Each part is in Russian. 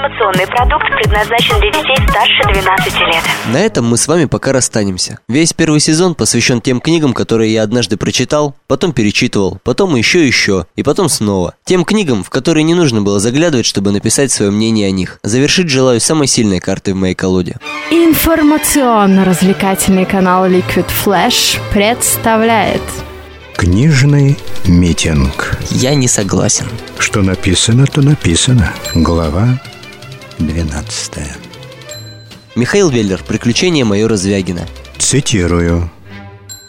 Информационный продукт предназначен для детей старше 12 лет. На этом мы с вами пока расстанемся. Весь первый сезон посвящен тем книгам, которые я однажды прочитал, потом перечитывал, потом еще и еще, и потом снова. Тем книгам, в которые не нужно было заглядывать, чтобы написать свое мнение о них. Завершить желаю самой сильной картой в моей колоде. Информационно-развлекательный канал Liquid Flash представляет Книжный митинг. Я не согласен. Что написано, то написано. Глава 12. Михаил Веллер. Приключения майора Звягина. Цитирую.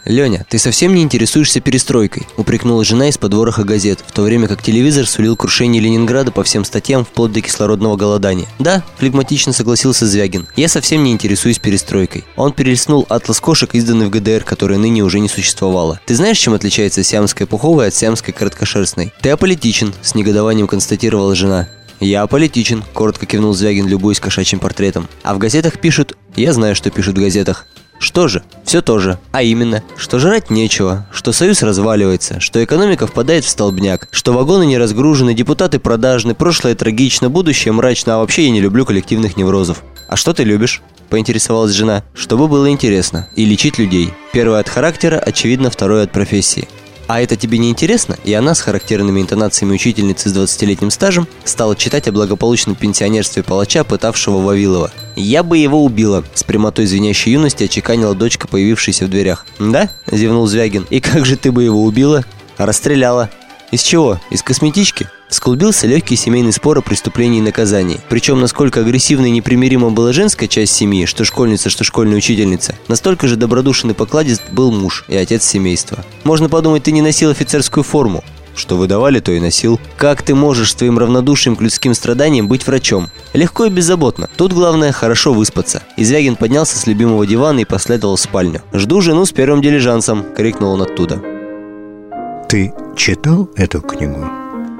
«Леня, ты совсем не интересуешься перестройкой», – упрекнула жена из-под вороха газет, в то время как телевизор сулил крушение Ленинграда по всем статьям вплоть до кислородного голодания. «Да», – флегматично согласился Звягин, – «я совсем не интересуюсь перестройкой». Он перелистнул атлас кошек, изданный в ГДР, которая ныне уже не существовала. «Ты знаешь, чем отличается сиамская пуховая от сиамской короткошерстной?» «Ты аполитичен», – с негодованием констатировала жена. «Я аполитичен», – коротко кивнул Звягин, любуясь кошачьим портретом. «А в газетах пишут...» «Я знаю, что пишут в газетах. Что же? Все то же. А именно, что жрать нечего, что союз разваливается, что экономика впадает в столбняк, что вагоны не разгружены, депутаты продажны, прошлое трагично, будущее мрачно, а вообще я не люблю коллективных неврозов. А что ты любишь? Поинтересовалась жена. Чтобы было интересно. И лечить людей. Первое от характера, очевидно, второе от профессии. А это тебе не интересно? И она с характерными интонациями учительницы с 20-летним стажем стала читать о благополучном пенсионерстве палача, пытавшего Вавилова. «Я бы его убила», – с прямотой звенящей юности очеканила дочка, появившаяся в дверях. «Да?» – зевнул Звягин. «И как же ты бы его убила?» «Расстреляла». «Из чего? Из косметички?» Склубился легкий семейный спор о преступлении и наказании. Причем, насколько агрессивно и непримирима была женская часть семьи, что школьница, что школьная учительница, настолько же добродушен и покладист был муж и отец семейства. Можно подумать, ты не носил офицерскую форму. Что выдавали, то и носил. Как ты можешь с твоим равнодушием к людским страданиям быть врачом? Легко и беззаботно. Тут главное хорошо выспаться. Извягин поднялся с любимого дивана и последовал в спальню. «Жду жену с первым дилижансом!» – крикнул он оттуда. Ты читал эту книгу?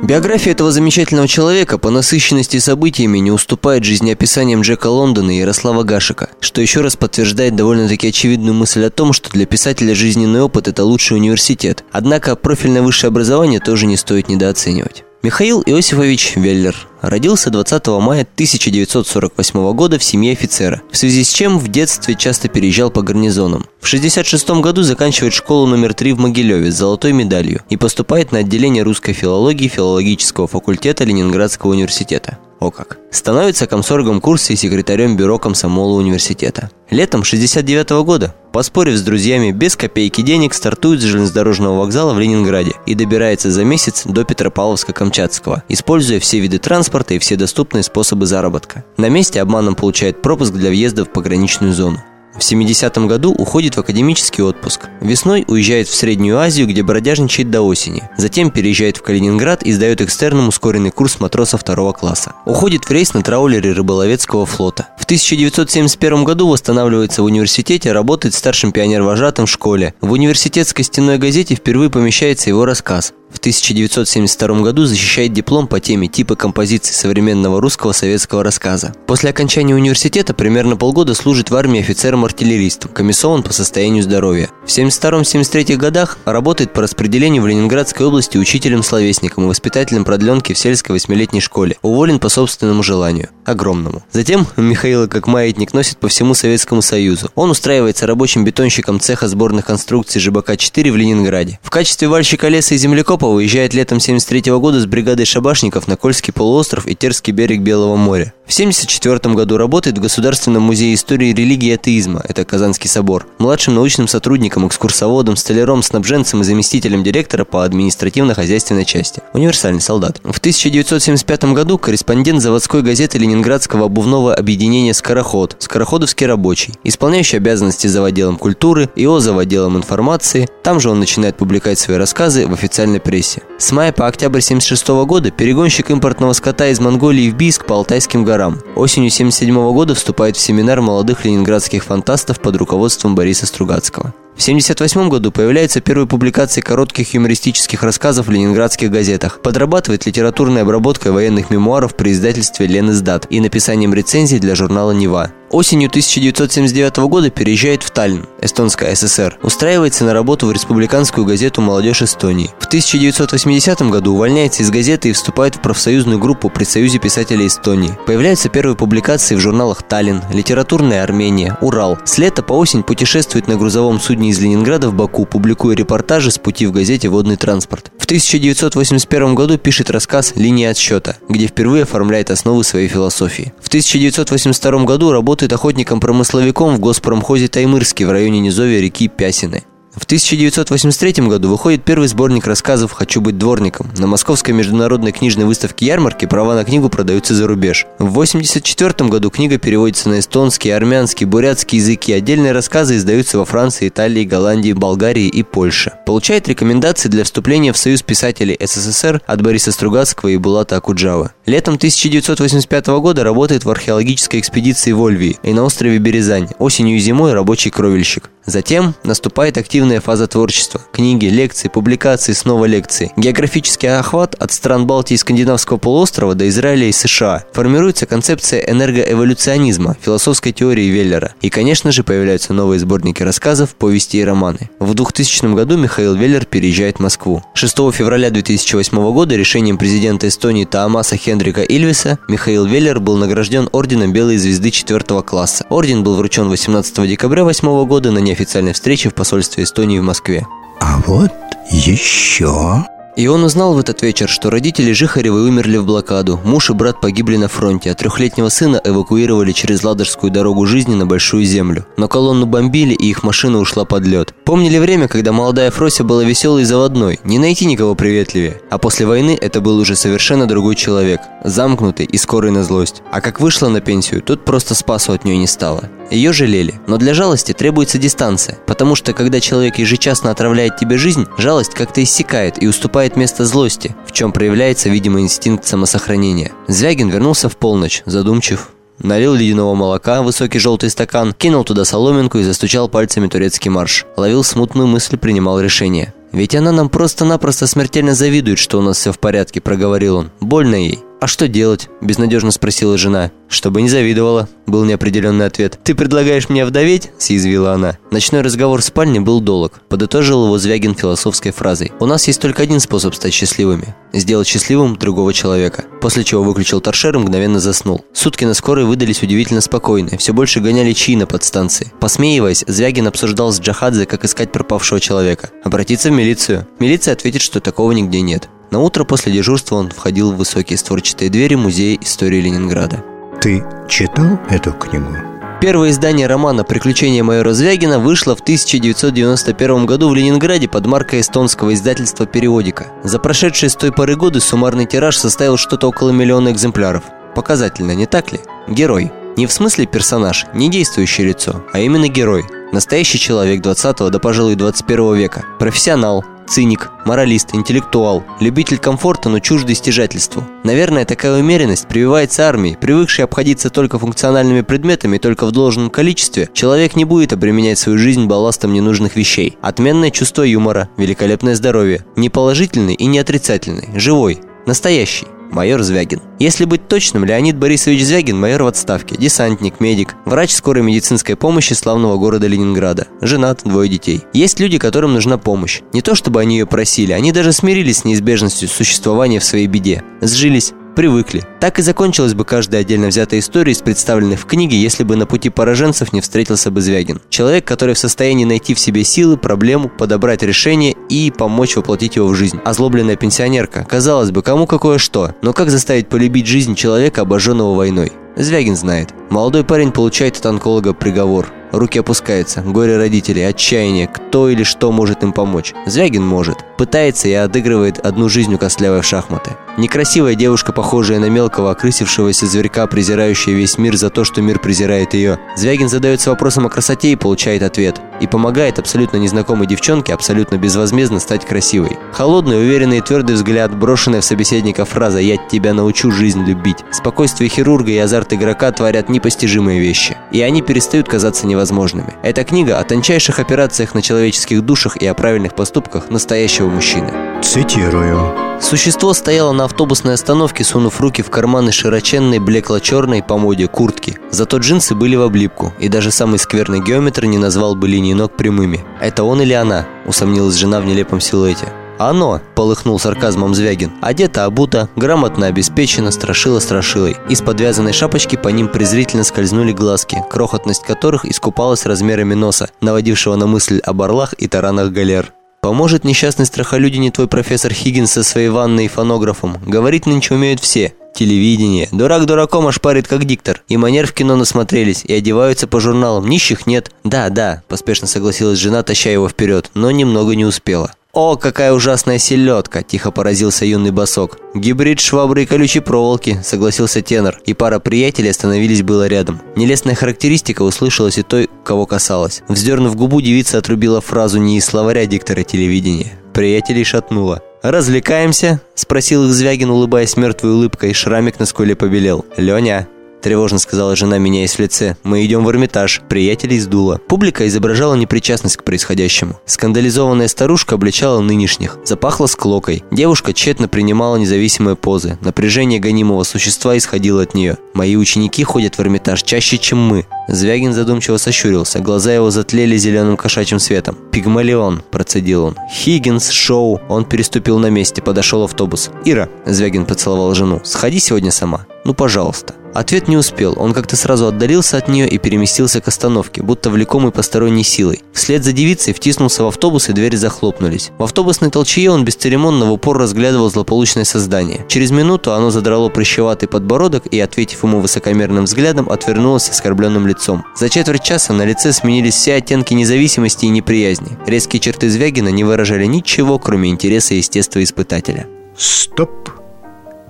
Биография этого замечательного человека по насыщенности событиями не уступает жизнеописаниям Джека Лондона и Ярослава Гашика, что еще раз подтверждает довольно-таки очевидную мысль о том, что для писателя жизненный опыт – это лучший университет. Однако профильное высшее образование тоже не стоит недооценивать. Михаил Иосифович Веллер родился 20 мая 1948 года в семье офицера, в связи с чем в детстве часто переезжал по гарнизонам. В 1966 году заканчивает школу номер 3 в Могилеве с золотой медалью и поступает на отделение русской филологии филологического факультета Ленинградского университета. О как. Становится комсоргом курса и секретарем бюро комсомола университета. Летом 69 -го года, поспорив с друзьями, без копейки денег стартует с железнодорожного вокзала в Ленинграде и добирается за месяц до Петропавловска-Камчатского, используя все виды транспорта и все доступные способы заработка. На месте обманом получает пропуск для въезда в пограничную зону. В 70-м году уходит в академический отпуск. Весной уезжает в Среднюю Азию, где бродяжничает до осени. Затем переезжает в Калининград и сдает экстерном ускоренный курс матроса второго класса. Уходит в рейс на траулере рыболовецкого флота. В 1971 году восстанавливается в университете, работает старшим пионер-вожатым в школе. В университетской стенной газете впервые помещается его рассказ в 1972 году защищает диплом по теме типа композиции современного русского советского рассказа. После окончания университета примерно полгода служит в армии офицером-артиллеристом, комиссован по состоянию здоровья. В 1972-1973 годах работает по распределению в Ленинградской области учителем-словесником и воспитателем продленки в сельской восьмилетней школе. Уволен по собственному желанию. Огромному. Затем Михаила как маятник носит по всему Советскому Союзу. Он устраивается рабочим бетонщиком цеха сборных конструкций ЖБК-4 в Ленинграде. В качестве вальщика леса и землекопа уезжает летом 73 года с бригадой шабашников на Кольский полуостров и Терский берег Белого моря. В 1974 году работает в Государственном музее истории религии и атеизма, это Казанский собор, младшим научным сотрудником, экскурсоводом, столяром, снабженцем и заместителем директора по административно-хозяйственной части. Универсальный солдат. В 1975 году корреспондент заводской газеты Ленинградского обувного объединения «Скороход», «Скороходовский рабочий», исполняющий обязанности заводелом культуры, ИО заводелом информации. Там же он начинает публиковать свои рассказы в официальной прессе. С мая по октябрь 1976 года перегонщик импортного скота из Монголии в Бийск по Алтайским горам. Осенью 1977 года вступает в семинар молодых ленинградских фантастов под руководством Бориса Стругацкого. В 1978 году появляются первые публикации коротких юмористических рассказов в ленинградских газетах. Подрабатывает литературной обработкой военных мемуаров при издательстве «Ленэсдат» и написанием рецензий для журнала «Нева». Осенью 1979 года переезжает в Таллин, Эстонская ССР. Устраивается на работу в республиканскую газету «Молодежь Эстонии». В 1980 году увольняется из газеты и вступает в профсоюзную группу при Союзе писателей Эстонии. Появляются первые публикации в журналах «Таллин», «Литературная Армения», «Урал». С лета по осень путешествует на грузовом судне из Ленинграда в Баку, публикуя репортажи с пути в газете «Водный транспорт». В 1981 году пишет рассказ «Линия отсчета», где впервые оформляет основы своей философии. В 1982 году работает охотником-промысловиком в госпромхозе Таймырский в районе низовья реки Пясины. В 1983 году выходит первый сборник рассказов «Хочу быть дворником». На Московской международной книжной выставке ярмарки права на книгу продаются за рубеж. В 1984 году книга переводится на эстонский, армянский, бурятский языки. Отдельные рассказы издаются во Франции, Италии, Голландии, Болгарии и Польше. Получает рекомендации для вступления в Союз писателей СССР от Бориса Стругацкого и Булата Акуджавы. Летом 1985 года работает в археологической экспедиции в Ольвии и на острове Березань. Осенью и зимой рабочий кровельщик. Затем наступает активная фаза творчества. Книги, лекции, публикации, снова лекции. Географический охват от стран Балтии и Скандинавского полуострова до Израиля и США. Формируется концепция энергоэволюционизма, философской теории Веллера. И, конечно же, появляются новые сборники рассказов, повести и романы. В 2000 году Михаил Веллер переезжает в Москву. 6 февраля 2008 года решением президента Эстонии Таамаса Хендрика Ильвиса Михаил Веллер был награжден орденом Белой звезды 4 класса. Орден был вручен 18 декабря 2008 года на неофициальной встрече в посольстве Эстонии в Москве. А вот еще... И он узнал в этот вечер, что родители Жихаревой умерли в блокаду, муж и брат погибли на фронте, а трехлетнего сына эвакуировали через Ладожскую дорогу жизни на Большую Землю. Но колонну бомбили, и их машина ушла под лед. Помнили время, когда молодая Фрося была веселой и заводной, не найти никого приветливее. А после войны это был уже совершенно другой человек, замкнутый и скорый на злость. А как вышла на пенсию, тут просто спасу от нее не стало. Ее жалели, но для жалости требуется дистанция, потому что когда человек ежечасно отравляет тебе жизнь, жалость как-то иссякает и уступает место злости, в чем проявляется, видимо, инстинкт самосохранения. Звягин вернулся в полночь, задумчив, Налил ледяного молока в высокий желтый стакан, кинул туда соломинку и застучал пальцами турецкий марш. Ловил смутную мысль, принимал решение. «Ведь она нам просто-напросто смертельно завидует, что у нас все в порядке», – проговорил он. «Больно ей». «А что делать?» – безнадежно спросила жена. «Чтобы не завидовала», – был неопределенный ответ. «Ты предлагаешь мне вдоветь?» – съязвила она. Ночной разговор в спальне был долг. Подытожил его Звягин философской фразой. «У нас есть только один способ стать счастливыми – сделать счастливым другого человека». После чего выключил торшер и мгновенно заснул. Сутки на скорой выдались удивительно спокойные. Все больше гоняли чьи на подстанции. Посмеиваясь, Звягин обсуждал с Джахадзе, как искать пропавшего человека. Обратиться в милицию. Милиция ответит, что такого нигде нет. На утро после дежурства он входил в высокие створчатые двери Музея истории Ленинграда. Ты читал эту книгу? Первое издание романа «Приключения майора Звягина» вышло в 1991 году в Ленинграде под маркой эстонского издательства «Периодика». За прошедшие с той поры годы суммарный тираж составил что-то около миллиона экземпляров. Показательно, не так ли? Герой. Не в смысле персонаж, не действующее лицо, а именно герой. Настоящий человек 20 до, пожалуй, 21 века. Профессионал, циник, моралист, интеллектуал, любитель комфорта, но чуждый стяжательству. Наверное, такая умеренность прививается армией, привыкшей обходиться только функциональными предметами только в должном количестве, человек не будет обременять свою жизнь балластом ненужных вещей. Отменное чувство юмора, великолепное здоровье, не положительный и не отрицательный, живой, настоящий майор Звягин. Если быть точным, Леонид Борисович Звягин – майор в отставке, десантник, медик, врач скорой медицинской помощи славного города Ленинграда. Женат, двое детей. Есть люди, которым нужна помощь. Не то чтобы они ее просили, они даже смирились с неизбежностью существования в своей беде. Сжились, Привыкли. Так и закончилась бы каждая отдельно взятая история из представленных в книге, если бы на пути пораженцев не встретился бы Звягин. Человек, который в состоянии найти в себе силы, проблему, подобрать решение и помочь воплотить его в жизнь. Озлобленная пенсионерка. Казалось бы, кому какое что, но как заставить полюбить жизнь человека, обожженного войной? Звягин знает. Молодой парень получает от онколога приговор. Руки опускаются. Горе родителей, отчаяние. Кто или что может им помочь? Звягин может. Пытается и отыгрывает одну жизнь у Костлявой в шахматы. Некрасивая девушка, похожая на мелкого, окрысившегося зверька, презирающая весь мир за то, что мир презирает ее. Звягин задается вопросом о красоте и получает ответ. И помогает абсолютно незнакомой девчонке абсолютно безвозмездно стать красивой. Холодный, уверенный и твердый взгляд, брошенная в собеседника фраза «Я тебя научу жизнь любить». Спокойствие хирурга и азарт игрока творят непостижимые вещи. И они перестают казаться невозможными. Эта книга о тончайших операциях на человеческих душах и о правильных поступках настоящего мужчины. Цитирую. Существо стояло на автобусной остановке, сунув руки в карманы широченной блекло-черной по моде куртки. Зато джинсы были в облипку, и даже самый скверный геометр не назвал бы линии ног прямыми. «Это он или она?» – усомнилась жена в нелепом силуэте. «Оно!» – полыхнул сарказмом Звягин. Одета, обута, грамотно обеспечена, страшила страшилой. Из подвязанной шапочки по ним презрительно скользнули глазки, крохотность которых искупалась размерами носа, наводившего на мысль об орлах и таранах галер. Поможет несчастный страхолюдине твой профессор Хиггинс со своей ванной и фонографом. Говорить нынче умеют все. Телевидение. Дурак дураком ошпарит как диктор. И манер в кино насмотрелись, и одеваются по журналам. Нищих нет. Да, да, поспешно согласилась жена, таща его вперед, но немного не успела. «О, какая ужасная селедка!» – тихо поразился юный босок. «Гибрид швабры и колючей проволоки», – согласился тенор, и пара приятелей остановились было рядом. Нелестная характеристика услышалась и той, кого касалась. Вздернув губу, девица отрубила фразу не из словаря диктора телевидения. Приятелей шатнула. «Развлекаемся?» – спросил их Звягин, улыбаясь мертвой улыбкой, шрамик на скуле побелел. «Леня, Тревожно сказала жена, меняясь в лице. «Мы идем в Эрмитаж. Приятелей сдуло». Публика изображала непричастность к происходящему. Скандализованная старушка обличала нынешних. Запахло склокой. Девушка тщетно принимала независимые позы. Напряжение гонимого существа исходило от нее. «Мои ученики ходят в Эрмитаж чаще, чем мы». Звягин задумчиво сощурился. Глаза его затлели зеленым кошачьим светом. «Пигмалион», – процедил он. «Хиггинс, Шоу». Он переступил на месте, подошел автобус. «Ира», – Звягин поцеловал жену, – «сходи сегодня сама». «Ну, пожалуйста». Ответ не успел, он как-то сразу отдалился от нее и переместился к остановке, будто влекомый посторонней силой. Вслед за девицей втиснулся в автобус и двери захлопнулись. В автобусной толчее он бесцеремонно в упор разглядывал злополучное создание. Через минуту оно задрало прыщеватый подбородок и, ответив ему высокомерным взглядом, отвернулось оскорбленным лицом. За четверть часа на лице сменились все оттенки независимости и неприязни. Резкие черты Звягина не выражали ничего, кроме интереса естествоиспытателя. Стоп.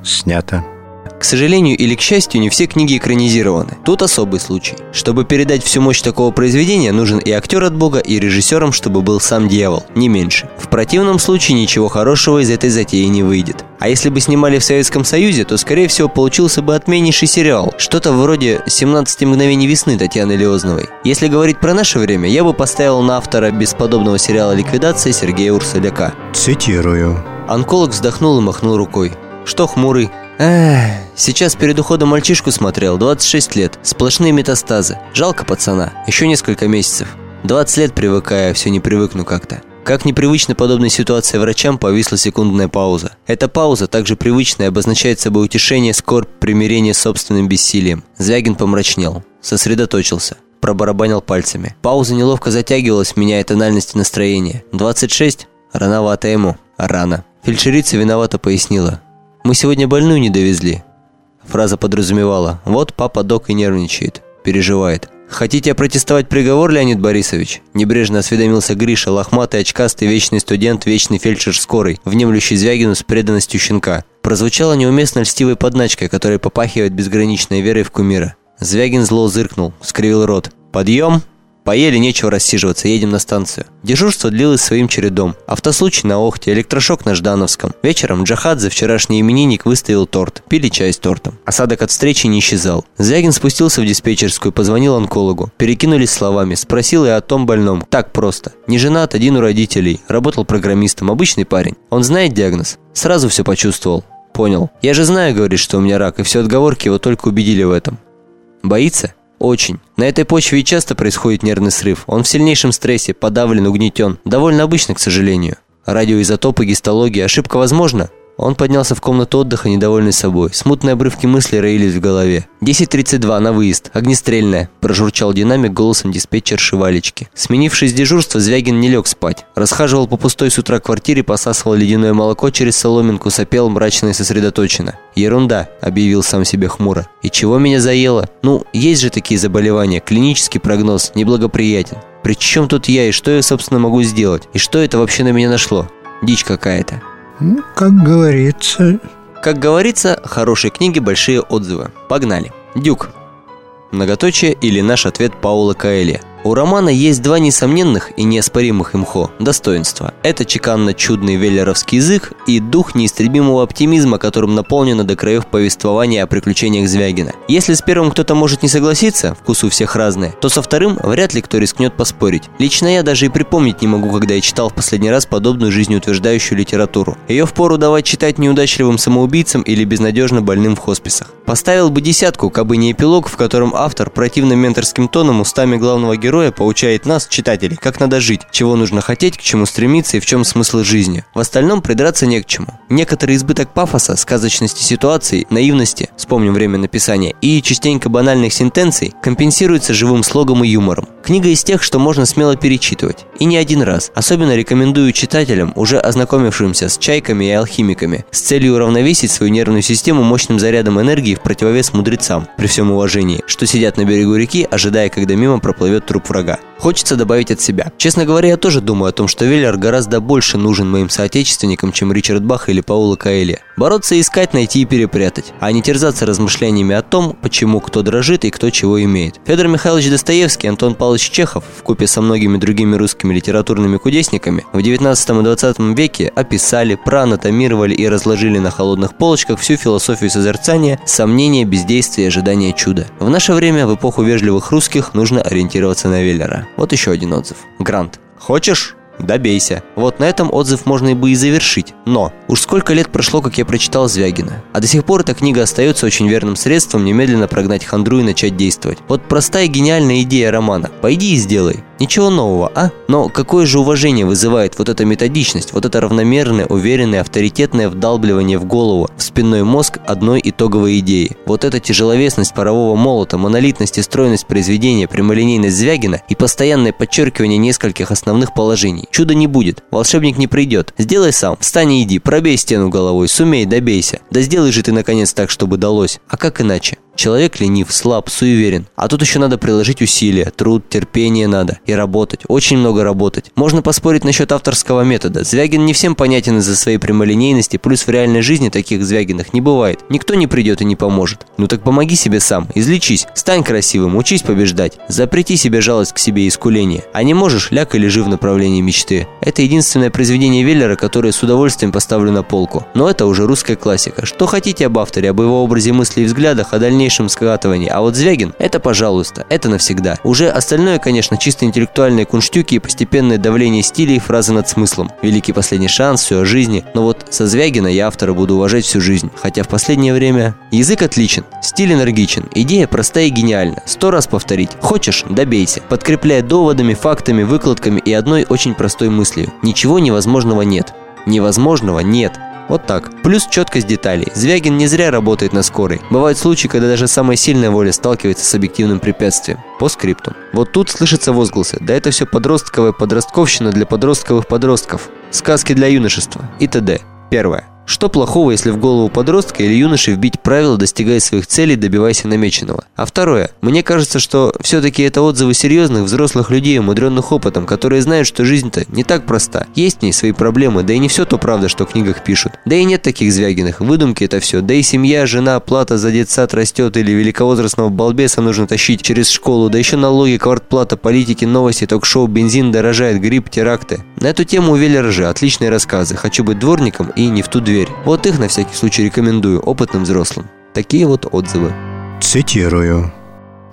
Снято. К сожалению или к счастью, не все книги экранизированы. Тут особый случай. Чтобы передать всю мощь такого произведения, нужен и актер от бога, и режиссером, чтобы был сам дьявол, не меньше. В противном случае ничего хорошего из этой затеи не выйдет. А если бы снимали в Советском Союзе, то, скорее всего, получился бы отменнейший сериал. Что-то вроде «17 мгновений весны» Татьяны Леозновой. Если говорить про наше время, я бы поставил на автора бесподобного сериала «Ликвидация» Сергея Урсуляка. Цитирую. Онколог вздохнул и махнул рукой. Что хмурый? Эх, сейчас перед уходом мальчишку смотрел, 26 лет, сплошные метастазы. Жалко пацана, еще несколько месяцев. 20 лет привыкая, все не привыкну как-то. Как непривычно подобной ситуации врачам, повисла секундная пауза. Эта пауза, также привычная, обозначает собой утешение, скорбь, примирение с собственным бессилием. Звягин помрачнел, сосредоточился, пробарабанил пальцами. Пауза неловко затягивалась, меняя тональность и настроение. 26? Рановато ему. Рано. Фельдшерица виновато пояснила. Мы сегодня больную не довезли». Фраза подразумевала «Вот папа док и нервничает, переживает». «Хотите опротестовать приговор, Леонид Борисович?» Небрежно осведомился Гриша, лохматый, очкастый, вечный студент, вечный фельдшер скорой, внемлющий Звягину с преданностью щенка. Прозвучало неуместно льстивой подначкой, которая попахивает безграничной верой в кумира. Звягин зло зыркнул, скривил рот. «Подъем!» Поели, нечего рассиживаться, едем на станцию. Дежурство длилось своим чередом. Автослучай на Охте, электрошок на Ждановском. Вечером Джахадзе, вчерашний именинник, выставил торт. Пили чай с тортом. Осадок от встречи не исчезал. Звягин спустился в диспетчерскую, позвонил онкологу. Перекинулись словами, спросил и о том больном. Так просто. Не женат, один у родителей. Работал программистом, обычный парень. Он знает диагноз? Сразу все почувствовал. Понял. Я же знаю, говорит, что у меня рак, и все отговорки его только убедили в этом. Боится? Очень. На этой почве часто происходит нервный срыв. Он в сильнейшем стрессе, подавлен, угнетен. Довольно обычно, к сожалению. Радиоизотопы, гистология. Ошибка возможна? Он поднялся в комнату отдыха, недовольный собой. Смутные обрывки мыслей роились в голове. «10.32, на выезд. Огнестрельная», – прожурчал динамик голосом диспетчерши Валечки. Сменившись дежурство, Звягин не лег спать. Расхаживал по пустой с утра квартире, посасывал ледяное молоко через соломинку, сопел мрачно и сосредоточенно. «Ерунда», – объявил сам себе хмуро. «И чего меня заело? Ну, есть же такие заболевания. Клинический прогноз неблагоприятен. При чем тут я и что я, собственно, могу сделать? И что это вообще на меня нашло? Дичь какая-то». Ну, как говорится... Как говорится, хорошие книги, большие отзывы. Погнали. Дюк. Многоточие или наш ответ Паула Каэли. У романа есть два несомненных и неоспоримых имхо достоинства. Это чеканно-чудный веллеровский язык и дух неистребимого оптимизма, которым наполнено до краев повествование о приключениях Звягина. Если с первым кто-то может не согласиться, вкус у всех разные, то со вторым вряд ли кто рискнет поспорить. Лично я даже и припомнить не могу, когда я читал в последний раз подобную жизнеутверждающую литературу. Ее впору давать читать неудачливым самоубийцам или безнадежно больным в хосписах. Поставил бы десятку, кабы не эпилог, в котором автор противным менторским тоном устами главного героя героя поучает нас, читателей, как надо жить, чего нужно хотеть, к чему стремиться и в чем смысл жизни. В остальном придраться не к чему. Некоторый избыток пафоса, сказочности ситуации, наивности, вспомним время написания, и частенько банальных сентенций компенсируется живым слогом и юмором. Книга из тех, что можно смело перечитывать. И не один раз. Особенно рекомендую читателям, уже ознакомившимся с чайками и алхимиками, с целью уравновесить свою нервную систему мощным зарядом энергии в противовес мудрецам, при всем уважении, что сидят на берегу реки, ожидая, когда мимо проплывет труп врага. Хочется добавить от себя. Честно говоря, я тоже думаю о том, что Веллер гораздо больше нужен моим соотечественникам, чем Ричард Бах или Паула Каэли. Бороться, искать, найти и перепрятать, а не терзаться размышлениями о том, почему кто дрожит и кто чего имеет. Федор Михайлович Достоевский, Антон Павлович Чехов, в купе со многими другими русскими литературными кудесниками, в 19 и 20 веке описали, проанатомировали и разложили на холодных полочках всю философию созерцания, сомнения, бездействия ожидания чуда. В наше время, в эпоху вежливых русских, нужно ориентироваться на Веллера. Вот еще один отзыв. Грант. Хочешь? Добейся. Вот на этом отзыв можно и бы и завершить. Но уж сколько лет прошло, как я прочитал Звягина. А до сих пор эта книга остается очень верным средством немедленно прогнать хандру и начать действовать. Вот простая гениальная идея романа. Пойди и сделай. Ничего нового, а? Но какое же уважение вызывает вот эта методичность, вот это равномерное, уверенное, авторитетное вдалбливание в голову, в спинной мозг одной итоговой идеи. Вот эта тяжеловесность парового молота, монолитность и стройность произведения, прямолинейность Звягина и постоянное подчеркивание нескольких основных положений. Чуда не будет, волшебник не придет. Сделай сам, встань и иди, пробей стену головой, сумей, добейся. Да сделай же ты наконец так, чтобы далось. А как иначе? Человек ленив, слаб, суеверен. А тут еще надо приложить усилия, труд, терпение надо. И работать, очень много работать. Можно поспорить насчет авторского метода. Звягин не всем понятен из-за своей прямолинейности, плюс в реальной жизни таких Звягинах не бывает. Никто не придет и не поможет. Ну так помоги себе сам, излечись, стань красивым, учись побеждать. Запрети себе жалость к себе и искуление. А не можешь, ляг и лежи в направлении мечты. Это единственное произведение Веллера, которое с удовольствием поставлю на полку. Но это уже русская классика. Что хотите об авторе, об его образе мысли и взглядах, о дальнейшем дальнейшем скатывании. А вот Звягин – это пожалуйста, это навсегда. Уже остальное, конечно, чисто интеллектуальные кунштюки и постепенное давление стилей и фразы над смыслом. Великий последний шанс, все о жизни. Но вот со Звягина я автора буду уважать всю жизнь. Хотя в последнее время язык отличен, стиль энергичен, идея простая и гениальна. Сто раз повторить. Хочешь – добейся. Подкрепляя доводами, фактами, выкладками и одной очень простой мыслью. Ничего невозможного нет. Невозможного нет. Вот так. Плюс четкость деталей. Звягин не зря работает на скорой. Бывают случаи, когда даже самая сильная воля сталкивается с объективным препятствием. По скрипту. Вот тут слышатся возгласы. Да это все подростковая подростковщина для подростковых подростков. Сказки для юношества. И т.д. Первое. Что плохого, если в голову подростка или юноши вбить правила «достигай своих целей, добивайся намеченного»? А второе. Мне кажется, что все-таки это отзывы серьезных взрослых людей, умудренных опытом, которые знают, что жизнь-то не так проста. Есть в ней свои проблемы, да и не все то правда, что в книгах пишут. Да и нет таких Звягиных, выдумки это все. Да и семья, жена, плата за детсад растет или великовозрастного балбеса нужно тащить через школу, да еще налоги, квартплата, политики, новости, ток-шоу, бензин дорожает, грипп, теракты. На эту тему у Веллера же отличные рассказы. Хочу быть дворником и не в ту дверь. Вот их на всякий случай рекомендую опытным взрослым. Такие вот отзывы. Цитирую.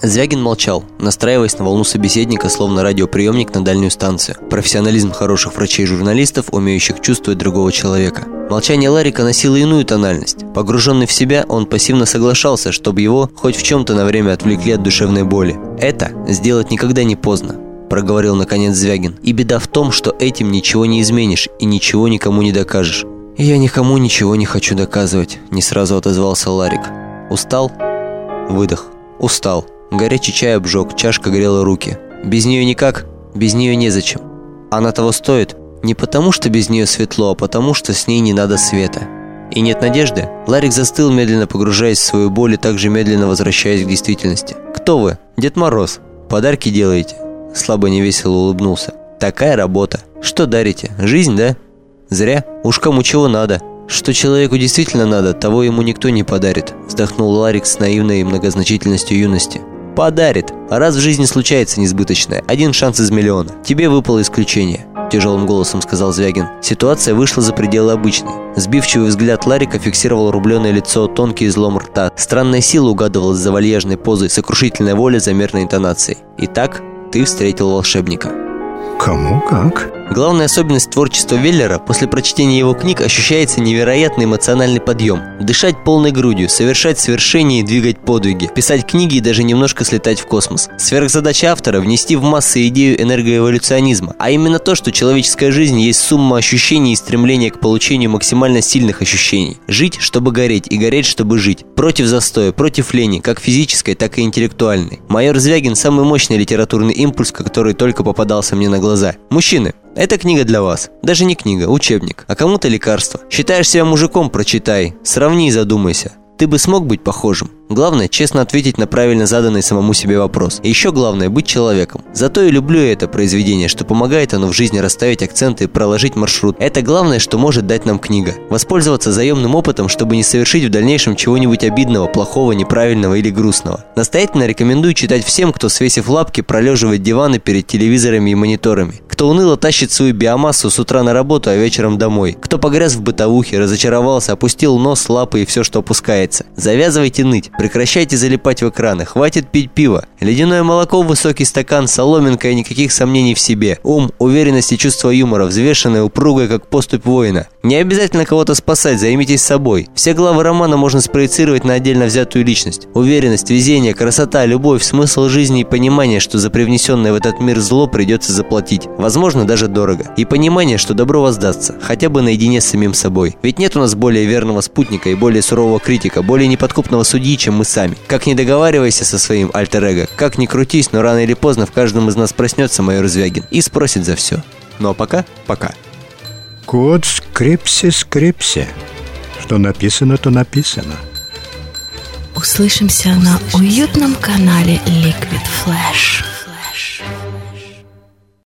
Звягин молчал, настраиваясь на волну собеседника, словно радиоприемник на дальнюю станцию. Профессионализм хороших врачей и журналистов, умеющих чувствовать другого человека. Молчание Ларика носило иную тональность. Погруженный в себя, он пассивно соглашался, чтобы его хоть в чем-то на время отвлекли от душевной боли. Это сделать никогда не поздно проговорил наконец Звягин. И беда в том, что этим ничего не изменишь и ничего никому не докажешь. «Я никому ничего не хочу доказывать», – не сразу отозвался Ларик. «Устал?» Выдох. «Устал». Горячий чай обжег, чашка грела руки. «Без нее никак, без нее незачем. Она того стоит. Не потому, что без нее светло, а потому, что с ней не надо света». И нет надежды? Ларик застыл, медленно погружаясь в свою боль и также медленно возвращаясь к действительности. «Кто вы? Дед Мороз. Подарки делаете?» Слабо невесело улыбнулся. «Такая работа. Что дарите? Жизнь, да?» Зря. Уж кому чего надо. Что человеку действительно надо, того ему никто не подарит, вздохнул Ларик с наивной многозначительностью юности. Подарит. А раз в жизни случается несбыточное, один шанс из миллиона. Тебе выпало исключение. Тяжелым голосом сказал Звягин. Ситуация вышла за пределы обычной. Сбивчивый взгляд Ларика фиксировал рубленое лицо, тонкий излом рта. Странная сила угадывалась за вальяжной позой, сокрушительная воля за мерной интонацией. Итак, ты встретил волшебника. Кому как? Главная особенность творчества Веллера после прочтения его книг ощущается невероятный эмоциональный подъем. Дышать полной грудью, совершать свершения и двигать подвиги, писать книги и даже немножко слетать в космос. Сверхзадача автора – внести в массы идею энергоэволюционизма, а именно то, что человеческая жизнь есть сумма ощущений и стремления к получению максимально сильных ощущений. Жить, чтобы гореть, и гореть, чтобы жить. Против застоя, против лени, как физической, так и интеллектуальной. Майор Звягин – самый мощный литературный импульс, который только попадался мне на глаза. Мужчины, эта книга для вас. Даже не книга, учебник. А кому-то лекарство. Считаешь себя мужиком, прочитай. Сравни и задумайся. Ты бы смог быть похожим? Главное, честно ответить на правильно заданный самому себе вопрос. И еще главное, быть человеком. Зато и люблю это произведение, что помогает оно в жизни расставить акценты и проложить маршрут. Это главное, что может дать нам книга. Воспользоваться заемным опытом, чтобы не совершить в дальнейшем чего-нибудь обидного, плохого, неправильного или грустного. Настоятельно рекомендую читать всем, кто, свесив лапки, пролеживает диваны перед телевизорами и мониторами. Кто уныло тащит свою биомассу с утра на работу, а вечером домой. Кто погряз в бытовухе, разочаровался, опустил нос, лапы и все, что опускается. Завязывайте ныть. Прекращайте залипать в экраны, хватит пить пиво. Ледяное молоко, высокий стакан, соломинка и никаких сомнений в себе. Ум, уверенность и чувство юмора, взвешенное, упругое, как поступь воина. Не обязательно кого-то спасать, займитесь собой. Все главы романа можно спроецировать на отдельно взятую личность. Уверенность, везение, красота, любовь, смысл жизни и понимание, что за привнесенное в этот мир зло придется заплатить. Возможно, даже дорого. И понимание, что добро воздастся, хотя бы наедине с самим собой. Ведь нет у нас более верного спутника и более сурового критика, более неподкупного судьи, чем мы сами. Как не договаривайся со своим альтер-эго, как не крутись, но рано или поздно в каждом из нас проснется майор Звягин и спросит за все. Ну а пока, пока. Код скрипси-скрипси. Что написано, то написано. Услышимся на уютном канале Liquid Flash.